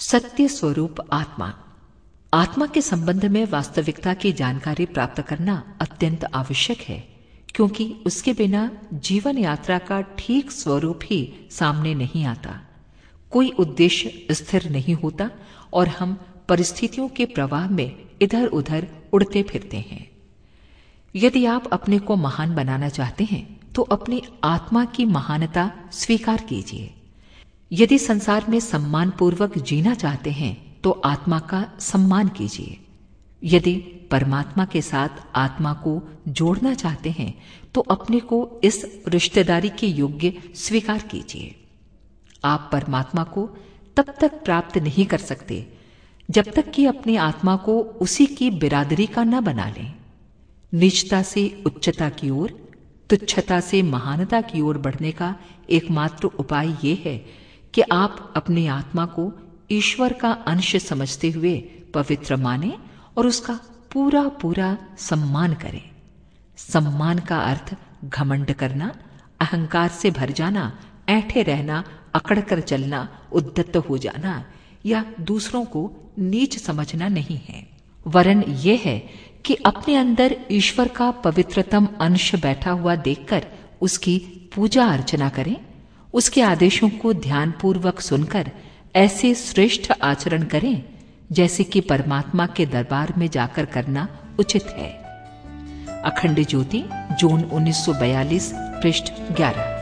सत्य स्वरूप आत्मा। आत्मा के संबंध में वास्तविकता की जानकारी प्राप्त करना अत्यंत आवश्यक है, क्योंकि उसके बिना जीवन यात्रा का ठीक स्वरूप ही सामने नहीं आता। कोई उद्देश्य स्थिर नहीं होता और हम परिस्थितियों के प्रवाह में इधर उधर उड़ते फिरते हैं। यदि आप अपने को महान बनाना चाहते हैं तो अपनी आत्मा की महानता स्वीकार कीजिए। यदि संसार में सम्मान पूर्वक जीना चाहते हैं तो आत्मा का सम्मान कीजिए। यदि परमात्मा के साथ आत्मा को जोड़ना चाहते हैं तो अपने को इस रिश्तेदारी के योग्य स्वीकार कीजिए। आप परमात्मा को तब तक प्राप्त नहीं कर सकते, जब तक कि अपनी आत्मा को उसी की बिरादरी का न बना लें। निजता से उच्चता की ओर, तुच्छता से महानता की ओर बढ़ने का एकमात्र उपाय यह है कि आप अपनी आत्मा को ईश्वर का अंश समझते हुए पवित्र माने और उसका पूरा पूरा सम्मान करें। सम्मान का अर्थ घमंड करना, अहंकार से भर जाना, ऐठे रहना, अकड़ कर चलना उद्दत हो जाना या दूसरों को नीच समझना नहीं है। वरन यह है कि अपने अंदर ईश्वर का पवित्रतम अंश बैठा हुआ देखकर उसकी पूजा अर्चना करें। उसके आदेशों को ध्यानपूर्वक सुनकर ऐसे श्रेष्ठ आचरण करें, जैसे कि परमात्मा के दरबार में जाकर करना उचित है। अखंड ज्योति, जून 1942 पृष्ठ 11